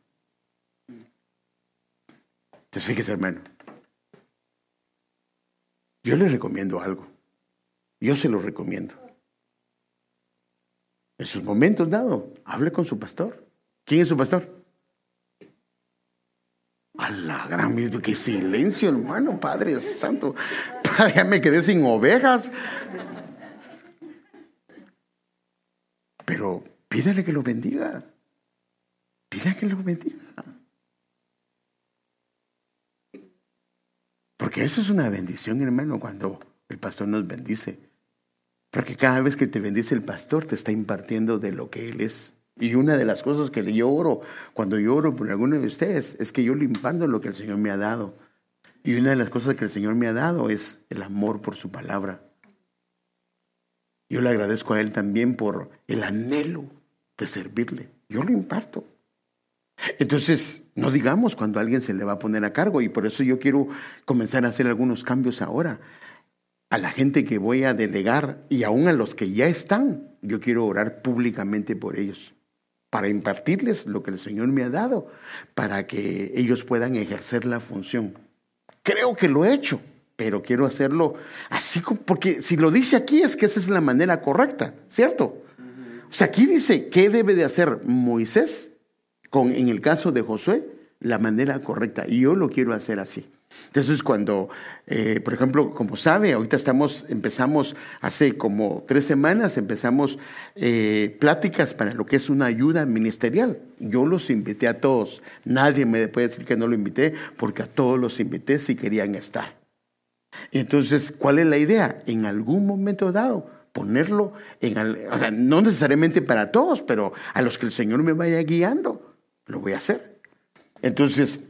Entonces fíjese, hermano. Yo le recomiendo algo. Yo se lo recomiendo. En sus momentos dados, hable con su pastor. ¿Quién es su pastor? A la gran qué silencio, hermano, Padre Santo. Ya me quedé sin ovejas. Pero pídale que lo bendiga. Pídale que lo bendiga. Porque eso es una bendición, hermano, cuando el pastor nos bendice. Porque cada vez que te bendice el pastor, te está impartiendo de lo que Él es. Y una de las cosas que yo oro, cuando yo oro por alguno de ustedes, es que yo limpando lo que el Señor me ha dado. Y una de las cosas que el Señor me ha dado es el amor por su palabra. Yo le agradezco a Él también por el anhelo de servirle. Yo lo imparto. Entonces, no digamos cuando alguien se le va a poner a cargo y por eso yo quiero comenzar a hacer algunos cambios ahora. A la gente que voy a delegar y aún a los que ya están, yo quiero orar públicamente por ellos, para impartirles lo que el Señor me ha dado, para que ellos puedan ejercer la función. Creo que lo he hecho, pero quiero hacerlo así, porque si lo dice aquí es que esa es la manera correcta, ¿cierto? O sea, aquí dice, ¿qué debe de hacer Moisés? Con, en el caso de Josué, la manera correcta. Y yo lo quiero hacer así. Entonces, cuando, eh, por ejemplo, como sabe, ahorita estamos, empezamos hace como tres semanas, empezamos eh, pláticas para lo que es una ayuda ministerial. Yo los invité a todos. Nadie me puede decir que no lo invité, porque a todos los invité si querían estar. Entonces, ¿cuál es la idea? En algún momento dado, ponerlo en, o sea, no necesariamente para todos, pero a los que el Señor me vaya guiando, lo voy a hacer. Entonces,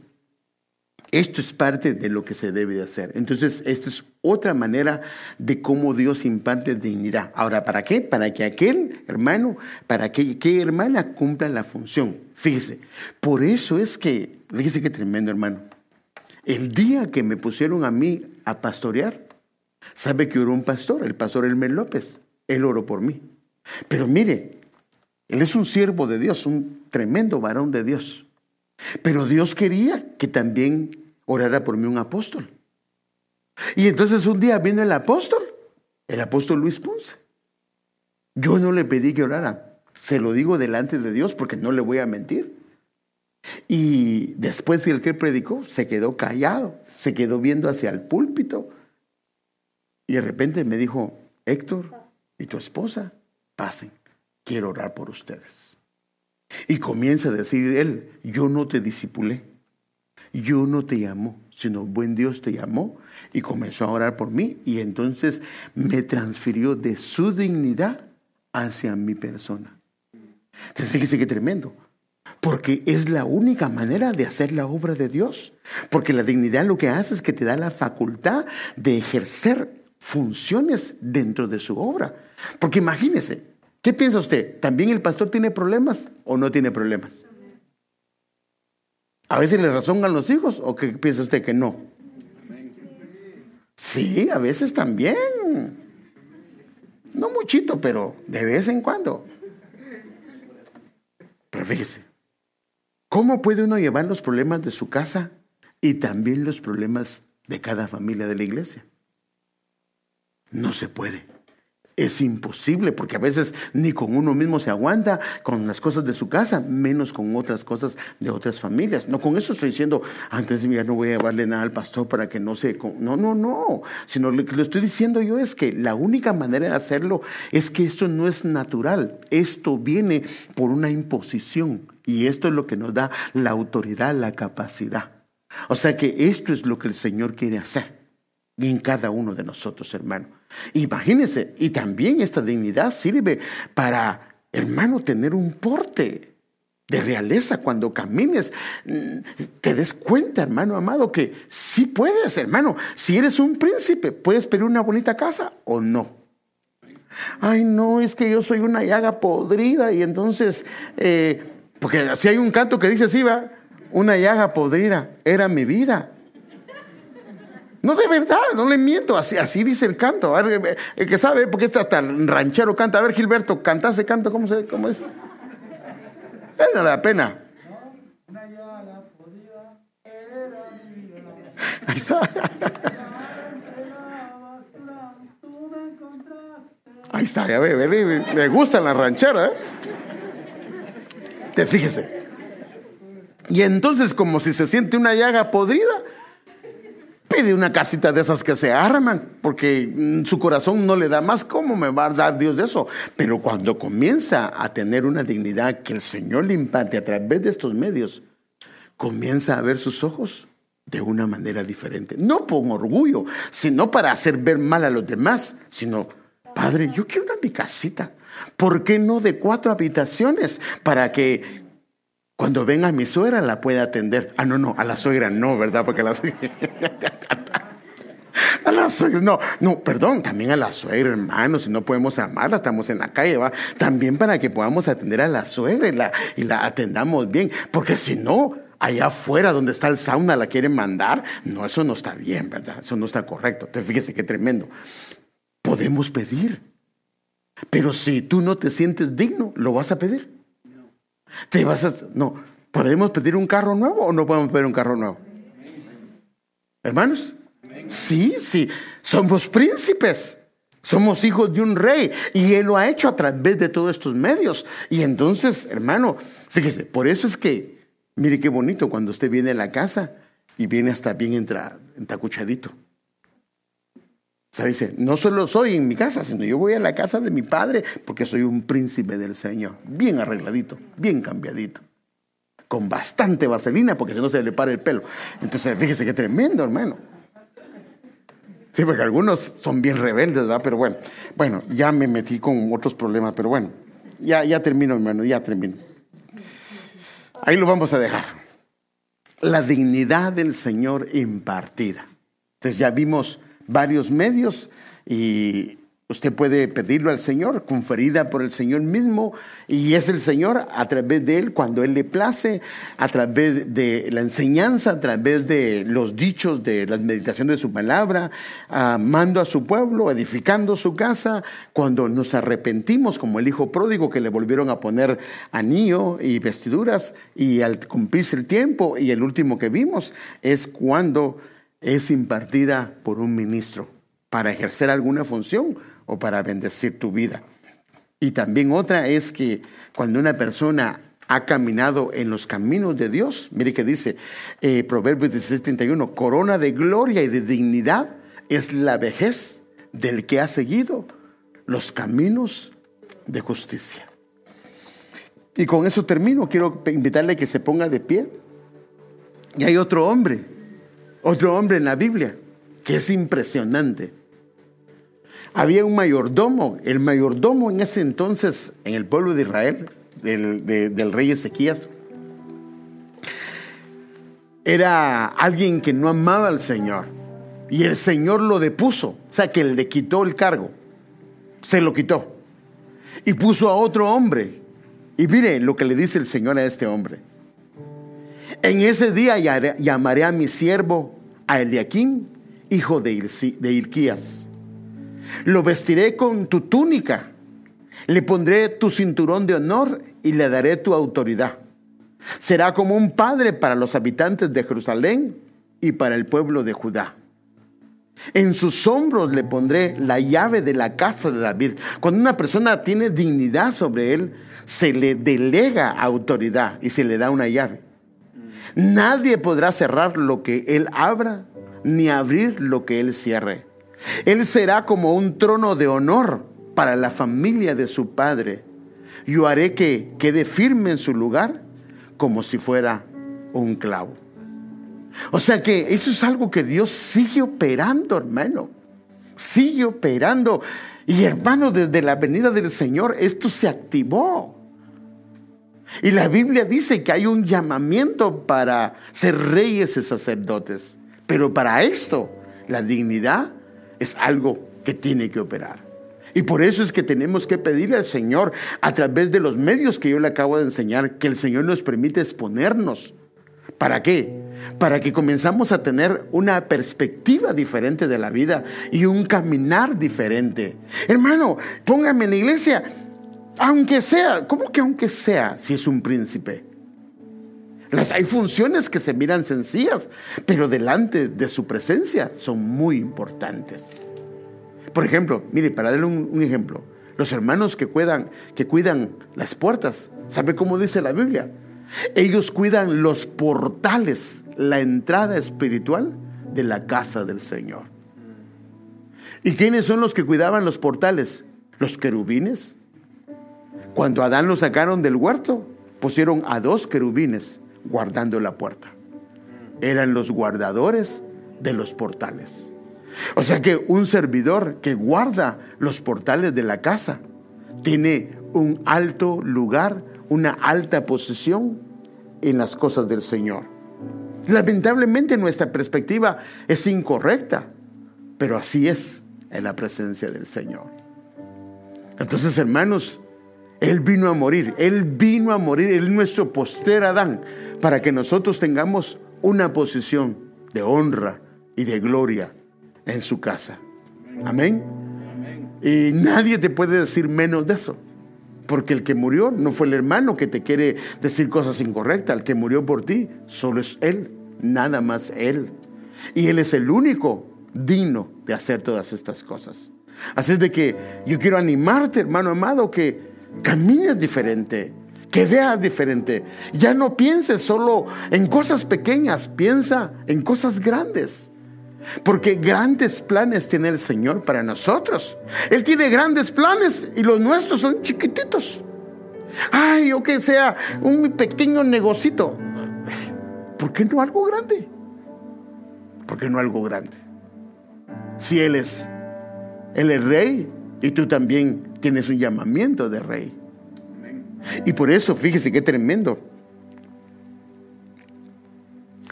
esto es parte de lo que se debe de hacer. Entonces, esta es otra manera de cómo Dios imparte dignidad. Ahora, ¿para qué? Para que aquel hermano, para que aquella hermana cumpla la función. Fíjese, por eso es que, fíjese qué tremendo hermano. El día que me pusieron a mí a pastorear, sabe que oró un pastor, el pastor Elmer López. Él oró por mí. Pero mire, él es un siervo de Dios, un tremendo varón de Dios. Pero Dios quería que también orara por mí un apóstol. Y entonces un día viene el apóstol, el apóstol Luis Ponce. Yo no le pedí que orara, se lo digo delante de Dios porque no le voy a mentir. Y después el que predicó se quedó callado, se quedó viendo hacia el púlpito. Y de repente me dijo, Héctor y tu esposa, pasen, quiero orar por ustedes. Y comienza a decir él, yo no te disipulé, yo no te llamó, sino buen Dios te llamó y comenzó a orar por mí y entonces me transfirió de su dignidad hacia mi persona. Entonces fíjese qué tremendo. Porque es la única manera de hacer la obra de Dios. Porque la dignidad lo que hace es que te da la facultad de ejercer funciones dentro de su obra. Porque imagínese, ¿qué piensa usted? ¿También el pastor tiene problemas o no tiene problemas? ¿A veces le razongan los hijos o qué piensa usted que no? Sí, a veces también. No muchito, pero de vez en cuando. Pero fíjese, ¿Cómo puede uno llevar los problemas de su casa y también los problemas de cada familia de la iglesia? No se puede. Es imposible porque a veces ni con uno mismo se aguanta con las cosas de su casa, menos con otras cosas de otras familias. No con eso estoy diciendo, antes ah, mira, no voy a llevarle nada al pastor para que no se... No, no, no. Sino lo que le estoy diciendo yo es que la única manera de hacerlo es que esto no es natural. Esto viene por una imposición. Y esto es lo que nos da la autoridad, la capacidad. O sea que esto es lo que el Señor quiere hacer en cada uno de nosotros, hermano. Imagínense, y también esta dignidad sirve para, hermano, tener un porte de realeza cuando camines. Mm, te des cuenta, hermano amado, que sí puedes, hermano. Si eres un príncipe, puedes pedir una bonita casa o no. Ay, no, es que yo soy una llaga podrida y entonces, eh, porque si hay un canto que dice así, va, una llaga podrida, era mi vida. No, de verdad, no le miento, así, así dice el canto. el que sabe, porque está hasta el ranchero canta. A ver, Gilberto, canta ese canto, ¿cómo, se, cómo es? Es la pena. Ahí está. Ahí está, ya ve, ve, me gustan las rancheras. ¿eh? Fíjese. Y entonces, como si se siente una llaga podrida, pide una casita de esas que se arman, porque mm, su corazón no le da más. ¿Cómo me va a dar Dios de eso? Pero cuando comienza a tener una dignidad que el Señor le imparte a través de estos medios, comienza a ver sus ojos de una manera diferente. No con orgullo, sino para hacer ver mal a los demás, sino Padre, yo quiero una mi casita. ¿Por qué no de cuatro habitaciones? Para que cuando venga mi suegra la pueda atender. Ah, no, no, a la suegra no, ¿verdad? Porque la A la suegra, no, no, perdón, también a la suegra, hermano, si no podemos amarla, estamos en la calle, va. También para que podamos atender a la suegra y la, y la atendamos bien, porque si no, allá afuera donde está el sauna la quieren mandar, no, eso no está bien, ¿verdad? Eso no está correcto. Entonces, fíjese qué tremendo. Podemos pedir, pero si tú no te sientes digno, ¿lo vas a pedir? Te vas a, no, ¿podemos pedir un carro nuevo o no podemos pedir un carro nuevo? Hermanos, sí, sí, somos príncipes. Somos hijos de un rey y Él lo ha hecho a través de todos estos medios. Y entonces, hermano, fíjese, por eso es que, mire qué bonito cuando usted viene a la casa y viene hasta bien entacuchadito. O sea, dice, no solo soy en mi casa, sino yo voy a la casa de mi padre porque soy un príncipe del Señor. Bien arregladito, bien cambiadito. Con bastante vaselina porque si no se le para el pelo. Entonces, fíjese qué tremendo, hermano. Sí, porque algunos son bien rebeldes, ¿verdad? Pero bueno, bueno, ya me metí con otros problemas, pero bueno, ya, ya termino, hermano, ya termino. Ahí lo vamos a dejar. La dignidad del Señor impartida. Entonces ya vimos varios medios y usted puede pedirlo al Señor, conferida por el Señor mismo, y es el Señor a través de Él, cuando Él le place, a través de la enseñanza, a través de los dichos, de las meditaciones de su palabra, amando a su pueblo, edificando su casa, cuando nos arrepentimos, como el hijo pródigo que le volvieron a poner anillo y vestiduras, y al cumplirse el tiempo, y el último que vimos es cuando es impartida por un ministro para ejercer alguna función o para bendecir tu vida. Y también otra es que cuando una persona ha caminado en los caminos de Dios, mire que dice eh, Proverbios 16:31, corona de gloria y de dignidad es la vejez del que ha seguido los caminos de justicia. Y con eso termino, quiero invitarle a que se ponga de pie. Y hay otro hombre otro hombre en la Biblia que es impresionante. Había un mayordomo, el mayordomo en ese entonces en el pueblo de Israel, del, rey Ezequías, era alguien que no amaba al Señor. Y el Señor lo depuso, o sea que le quitó el cargo, se lo quitó. Y puso a otro hombre. Y mire lo que le dice el Señor a este hombre. En ese día llamaré a mi siervo, a Eliakim, hijo de, Ilquías. Lo vestiré con tu túnica, le pondré tu cinturón de honor y le daré tu autoridad. Será como un padre para los habitantes de Jerusalén y para el pueblo de Judá. En sus hombros le pondré la llave de la casa de David. Cuando una persona tiene dignidad sobre él, se le delega autoridad y se le da una llave. Nadie podrá cerrar lo que Él abra, ni abrir lo que Él cierre. Él será como un trono de honor para la familia de su Padre. Yo haré que quede firme en su lugar como si fuera un clavo. O sea que eso es algo que Dios sigue operando, hermano. Sigue operando. Y hermano, desde la venida del Señor, esto se activó. Y la Biblia dice que hay un llamamiento para ser reyes y sacerdotes. Pero para esto, la dignidad es algo que tiene que operar. Y por eso es que tenemos que pedirle al Señor, a través de los medios que yo le acabo de enseñar, que el Señor nos permite exponernos. ¿Para qué? Para que comenzamos a tener una perspectiva diferente de la vida y un caminar diferente. Hermano, póngame en la iglesia aunque sea, ¿cómo que aunque sea si es un príncipe? Las, hay funciones que se miran sencillas, pero delante de su presencia son muy importantes. Por ejemplo, mire, para darle un, ejemplo, los hermanos que cuidan, que cuidan las puertas, ¿sabe cómo dice la Biblia? Ellos cuidan los portales, la entrada espiritual de la casa del Señor. ¿Y quiénes son los que cuidaban los portales? Los querubines, cuando Adán lo sacaron del huerto, pusieron a dos querubines guardando la puerta. Eran los guardadores de los portales. O sea que un servidor que guarda los portales de la casa tiene un alto lugar, una alta posición en las cosas del Señor. Lamentablemente nuestra perspectiva es incorrecta, pero así es en la presencia del Señor. Entonces, hermanos, Él vino a morir, Él vino a morir, Él es nuestro poster Adán, para que nosotros tengamos una posición de honra y de gloria en su casa. Amén. Y nadie te puede decir menos de eso. Porque el que murió no fue el hermano que te quiere decir cosas incorrectas. El que murió por ti solo es Él, nada más Él. Y Él es el único digno de hacer todas estas cosas. Así es de que yo quiero animarte, hermano amado, que camines diferente, que veas diferente. Ya no pienses solo en cosas pequeñas, piensa en cosas grandes. Porque grandes planes tiene el Señor para nosotros. Él tiene grandes planes y los nuestros son chiquititos. Ay, o que sea un pequeño negocito. ¿Por qué no algo grande? ¿Por qué no algo grande? Si Él es, Él es rey y tú también tienes un llamamiento de rey. Y por eso, fíjese qué tremendo.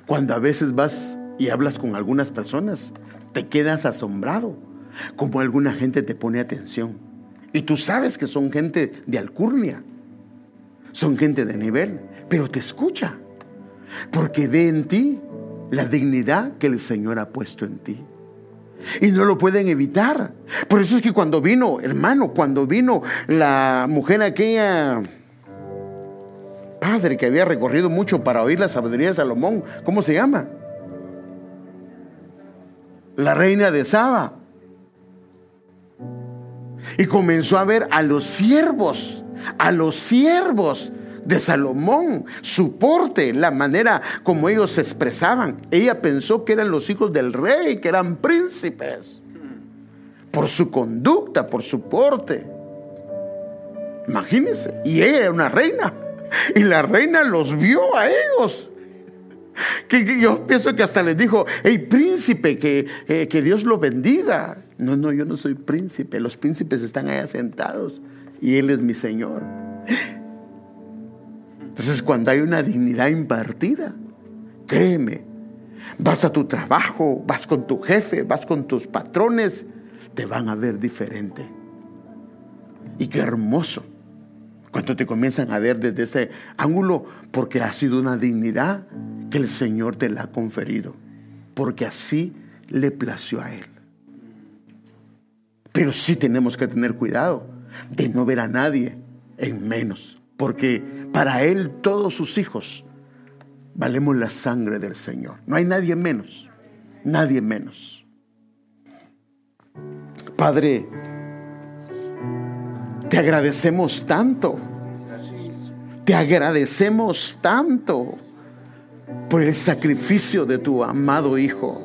Cuando a veces vas y hablas con algunas personas, te quedas asombrado como alguna gente te pone atención. Y tú sabes que son gente de alcurnia, son gente de nivel, pero te escucha, porque ve en ti la dignidad que el Señor ha puesto en ti. Y no lo pueden evitar. Por eso es que cuando vino, hermano, cuando vino la mujer aquella, padre, que había recorrido mucho para oír la sabiduría de Salomón, ¿cómo se llama? la reina de Saba. Y comenzó a ver a los siervos, a los siervos de Salomón, su porte, la manera como ellos se expresaban. Ella pensó que eran los hijos del rey, que eran príncipes, por su conducta, por su porte. Imagínense, y ella era una reina, y la reina los vio a ellos que, yo pienso que hasta les dijo, hey príncipe, que, eh, que Dios lo bendiga. No, no, yo no soy príncipe. Los príncipes están ahí sentados y Él es mi Señor. Entonces cuando hay una dignidad impartida, créeme, vas a tu trabajo, vas con tu jefe, vas con tus patrones, te van a ver diferente. Y qué hermoso cuando te comienzan a ver desde ese ángulo, porque ha sido una dignidad que el Señor te la ha conferido, porque así le plació a Él. Pero sí tenemos que tener cuidado de no ver a nadie en menos, porque para Él todos sus hijos valemos la sangre del Señor. No hay nadie menos, nadie menos. Padre, te agradecemos tanto. Te agradecemos tanto por el sacrificio de tu amado Hijo.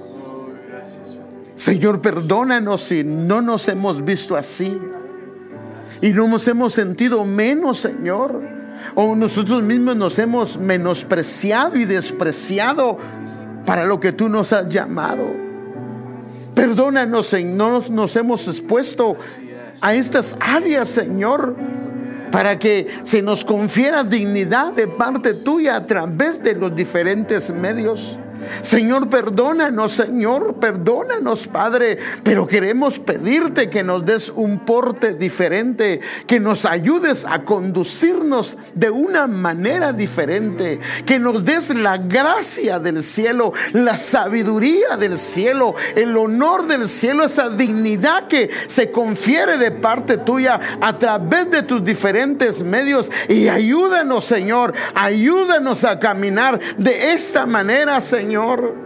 Señor, perdónanos si no nos hemos visto así y no nos hemos sentido menos, Señor. O nosotros mismos nos hemos menospreciado y despreciado para lo que tú nos has llamado. Perdónanos, Señor, nos hemos expuesto a estas áreas, Señor, para que se nos confiera dignidad de parte tuya a través de los diferentes medios. Señor, perdónanos, Señor, perdónanos, Padre, pero queremos pedirte que nos des un porte diferente, que nos ayudes a conducirnos de una manera diferente, que nos des la gracia del cielo, la sabiduría del cielo, el honor del cielo, esa dignidad que se confiere de parte tuya a través de tus diferentes medios. Y ayúdanos, Señor, ayúdanos a caminar de esta manera, Señor Señor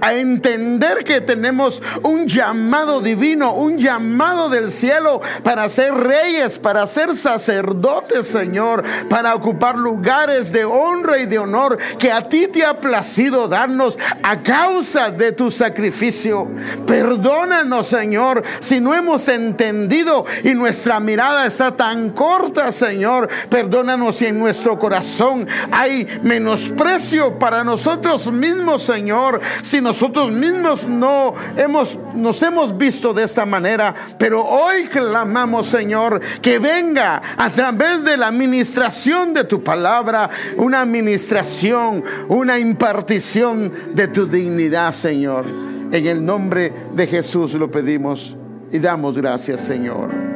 a entender que tenemos un llamado divino, un llamado del cielo para ser reyes, para ser sacerdotes, Señor, para ocupar lugares de honra y de honor que a ti te ha placido darnos a causa de tu sacrificio. Perdónanos, Señor, si no hemos entendido y nuestra mirada está tan corta, Señor. Perdónanos si en nuestro corazón hay menosprecio para nosotros mismos, Señor. Si nosotros mismos no hemos, nos hemos visto de esta manera, pero hoy clamamos, Señor, que venga a través de la administración de tu palabra, una administración, una impartición de tu dignidad, Señor. En el nombre de Jesús lo pedimos y damos gracias, Señor.